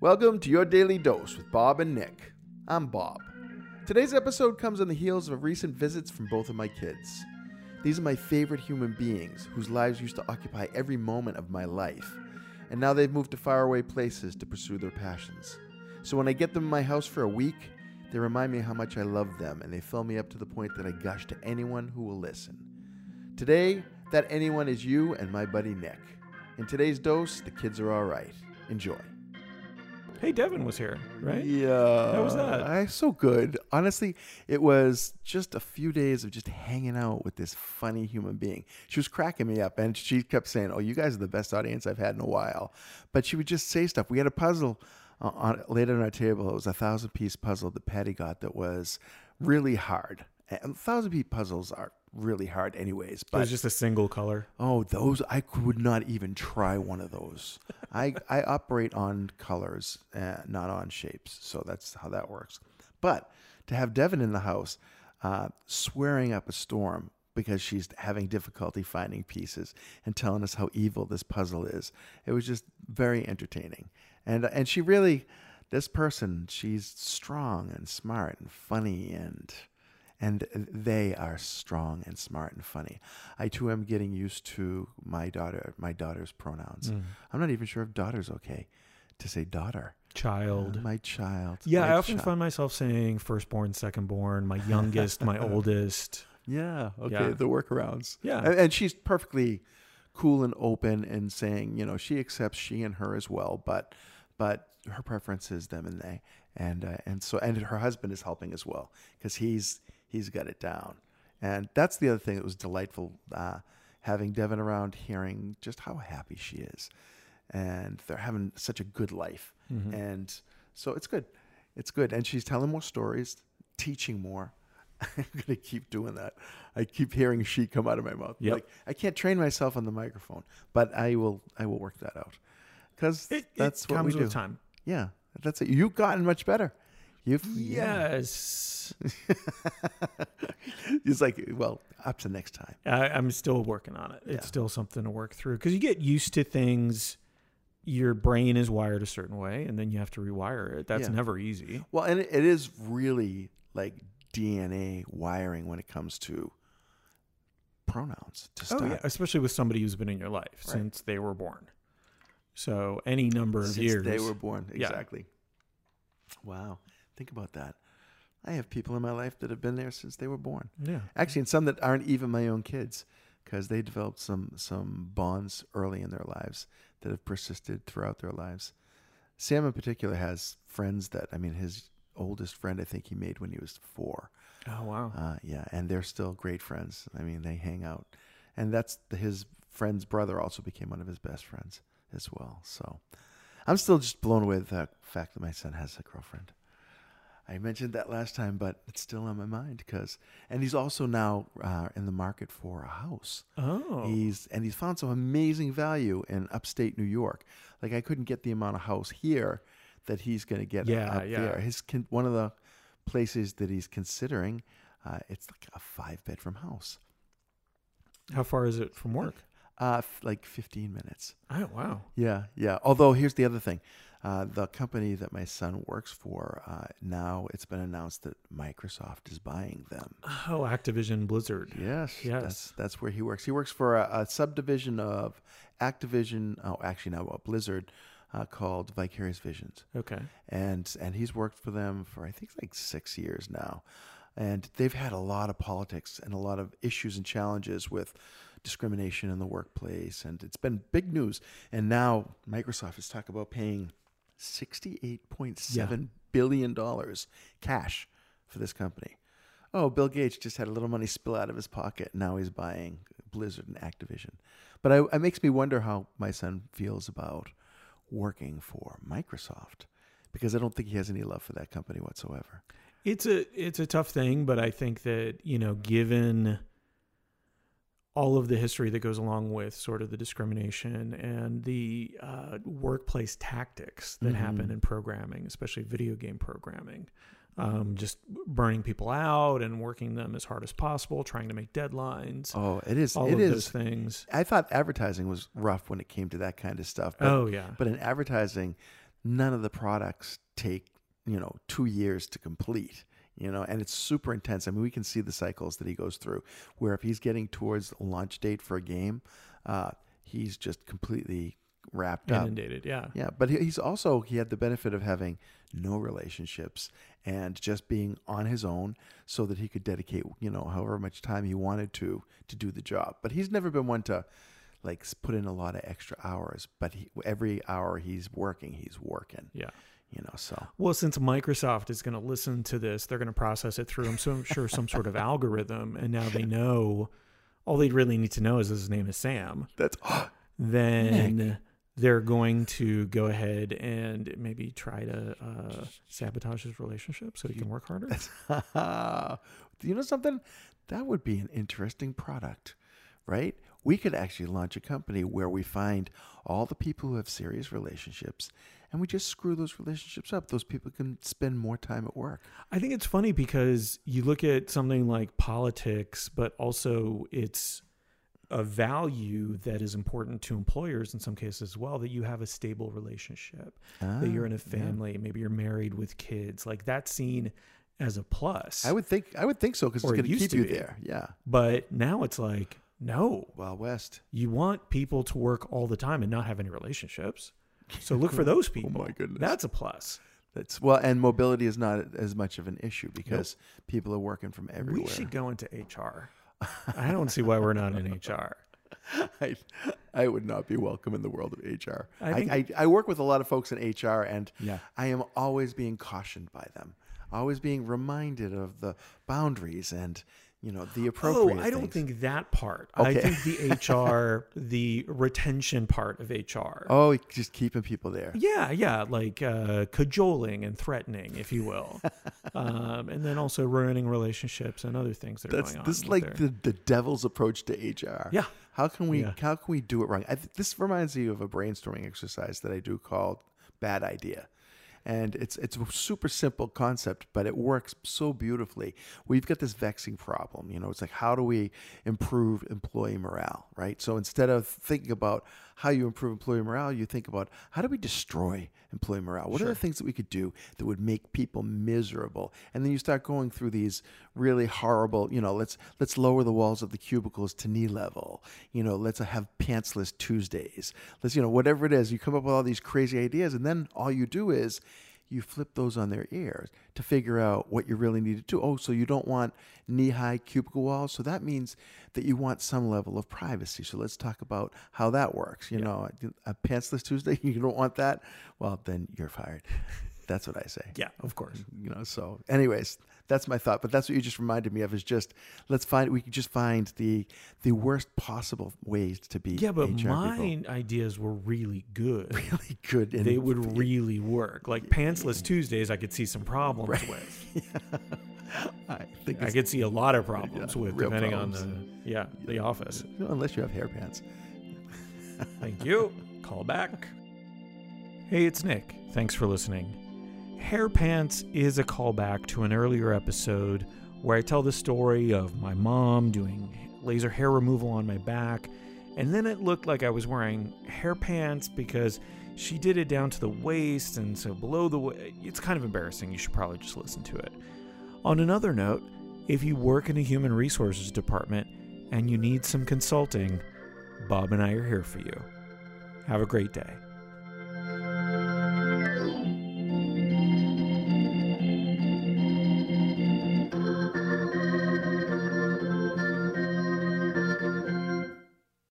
Welcome to your daily dose with Bob and Nick. I'm Bob. Today's episode comes on the heels of recent visits from both of my kids. These are my favorite human beings whose lives used to occupy every moment of my life, and now they've moved to faraway places to pursue their passions. So when I get them in my house for a week, they remind me how much I love them and they fill me up to the point that I gush to anyone who will listen. Today, that anyone is you and my buddy Nick. In today's dose, the kids are all right. Enjoy. Hey, Devin was here, right? Yeah. How was that? I so good. Honestly, it was just a few days of just hanging out with this funny human being. She was cracking me up and she kept saying, "Oh, you guys are the best audience I've had in a while." But she would just say stuff. We had a puzzle uh, on laid on our table. It was a thousand piece puzzle that Patty got that was really hard. And thousand piece puzzles are really hard anyways, It but was just a single color. Oh, those I would not even try one of those. I I operate on colors, uh, not on shapes, so that's how that works. But to have Devin in the house, uh, swearing up a storm because she's having difficulty finding pieces and telling us how evil this puzzle is, it was just very entertaining. And and she really, this person, she's strong and smart and funny and and they are strong and smart and funny. I too am getting used to my daughter, my daughter's pronouns. Mm. I'm not even sure if daughter's okay to say daughter. Child. my child. yeah, my I often child. find myself saying firstborn, secondborn, my youngest, my oldest. Yeah. Okay. Yeah. The workarounds. Yeah. And, and she's perfectly cool and open and saying, you know, she accepts she and her as well, but but her preference is them and they, and uh, and so and her husband is helping as well because he's he's got it down, and that's the other thing that was delightful uh, having Devin around, hearing just how happy she is, and they're having such a good life, Mhm. and so it's good, it's good, and she's telling more stories, teaching more. I'm gonna keep doing that. I keep hearing she come out of my mouth. Yep. Like I can't train myself on the microphone, but I will. I will work that out because that's it what we do. with time. Yeah, that's it. You've gotten much better. You've yeah. Yes. it's like well, up to next time. I, I'm still working on it. Yeah. It's still something to work through because you get used to things. Your brain is wired a certain way, and then you have to rewire it. That's Yeah. never easy. Well, and it, it is really like DNA wiring when it comes to pronouns. To start. Oh yeah, especially with somebody who's been in your life Right. since they were born. So any number of Since years. they were born. Yeah. Exactly. Wow. Think about that. I have people in my life that have been there since they were born. yeah. Actually, and some that aren't even my own kids, because they developed some some bonds early in their lives that have persisted throughout their lives. Sam, in particular, has friends that I mean, his oldest friend I think he made when he was four. Oh wow. Uh, yeah, and they're still great friends. I mean, they hang out, and that's the, his friend's brother also became one of his best friends as well. So, I'm still just blown away with the fact that my son has a girlfriend. I mentioned that last time, but it's still on my mind because, and he's also now uh, in the market for a house. oh. He's and he's found some amazing value in upstate New York. Like I couldn't get the amount of house here that he's going to get Yeah, up yeah. there. His con- one of the places that he's considering, uh, it's like a five bedroom house, How far is it from work? uh, f- like fifteen minutes. Oh wow. Yeah, yeah. Although here's the other thing, uh, the company that my son works for uh, now it's been announced that Microsoft is buying them. Oh, Activision Blizzard. Yes, Yes. That's that's where he works. He works for a, a subdivision of Activision. Oh, actually, now Blizzard, uh, called Vicarious Visions, Okay. and and he's worked for them for I think like six years now, and they've had a lot of politics and a lot of issues and challenges with discrimination in the workplace, and it's been big news. And now Microsoft is talking about paying sixty-eight point seven billion dollars cash for this company. Oh, Bill Gates just had a little money spill out of his pocket. Now he's buying Blizzard and Activision. But I, it makes me wonder how my son feels about working for Microsoft because I don't think he has any love for that company whatsoever. It's a it's a tough thing, but I think that you know, given all of the history that goes along with sort of the discrimination and the uh, workplace tactics that Mhm. happen in programming, especially video game programming, um, just burning people out and working them as hard as possible, trying to make deadlines, Oh, it is. all it of is. those things. I thought advertising was rough when it came to that kind of stuff. But, oh yeah, but in advertising, none of the products take you know two years to complete. You know, and it's super intense. I mean, we can see the cycles that he goes through. Where if he's getting towards launch date for a game, uh, he's just completely wrapped up. inundated. Yeah. Yeah, but he's also he had the benefit of having no relationships and just being on his own, so that he could dedicate you know however much time he wanted to to do the job. But he's never been one to like put in a lot of extra hours. But he, every hour he's working, he's working. Yeah. You know, so Well, since Microsoft is going to listen to this, they're going to process it through, I'm so sure, some sort of algorithm. And now they know all they really need to know is his name is Sam. that's Then they're going to go ahead and maybe try to uh, sabotage his relationship so he can work harder. you know something that would be an interesting product, right? We could actually launch a company where we find all the people who have serious relationships and we just screw those relationships up. Those people can spend more time at work. I think it's funny because you look at something like politics, but also it's a value that is important to employers in some cases as well that you have a stable relationship, that you're in a Ah, yeah. family, maybe you're married with kids. Like that's seen as a plus. I would think I would think so because it's going to keep you there. Yeah. but now it's like, no, Wild West. you want people to work all the time and not have any relationships. So look for those people. Oh my goodness. That's a plus. That's well, and mobility is not as much of an issue because people are working from everywhere. We should go into HR. I don't see why we're not in HR. I, I would not be welcome in the world of HR. I I, I, I, work with a lot of folks in HR, and Yeah. I am always being cautioned by them, always being reminded of the boundaries and you know the appropriate. Oh, appropriate. I don't things. think that part. Okay. I think the HR, the retention part of HR. Oh, just keeping people there. Yeah, yeah, like uh, cajoling and threatening, if you will, um, and then also ruining relationships and other things that are That's going on. this is like the, the devil's approach to HR. Yeah. How can we Yeah. how can we do it wrong? I, th- this reminds me of a brainstorming exercise that I do called Bad Idea. And it's it's a super simple concept, but it works so beautifully. We've got this vexing problem, you know. It's like how do we improve employee morale, right? So instead of thinking about how you improve employee morale, you think about how do we destroy employee morale? What are the things that we could do that would make people miserable? And then you start going through these really horrible, you know, let's let's lower the walls of the cubicles to knee level. You know, let's have pantsless Tuesdays. Let's, you know, whatever it is, you come up with all these crazy ideas and then all you do is you flip those on their ears to figure out what you really need to do. Oh, so you don't want knee high cubicle walls. So that means that you want some level of privacy. So let's talk about how that works. You know, a pantsless Tuesday, you don't want that. Well, then you're fired. That's what I say. yeah, of course. You know, so anyways, that's my thought. But that's what you just reminded me of is just let's find we could just find the the worst possible ways to be Yeah, but HR my people. ideas were really good. really good They would really work. Like pantsless Tuesdays, I could see some problems with. yeah. I think I could see a lot of problems Yeah, with, depending on the yeah the office. unless you have hair pants. Thank you. Call back. Hey, it's Nick. Thanks for listening. Hair Pants is a callback to an earlier episode where I tell the story of my mom doing laser hair removal on my back, and then it looked like I was wearing hair pants because she did it down to the waist, and so below the waist. It's kind of embarrassing. You should probably just listen to it. On another note, if you work in a human resources department and you need some consulting, Bob and I are here for you. Have a great day.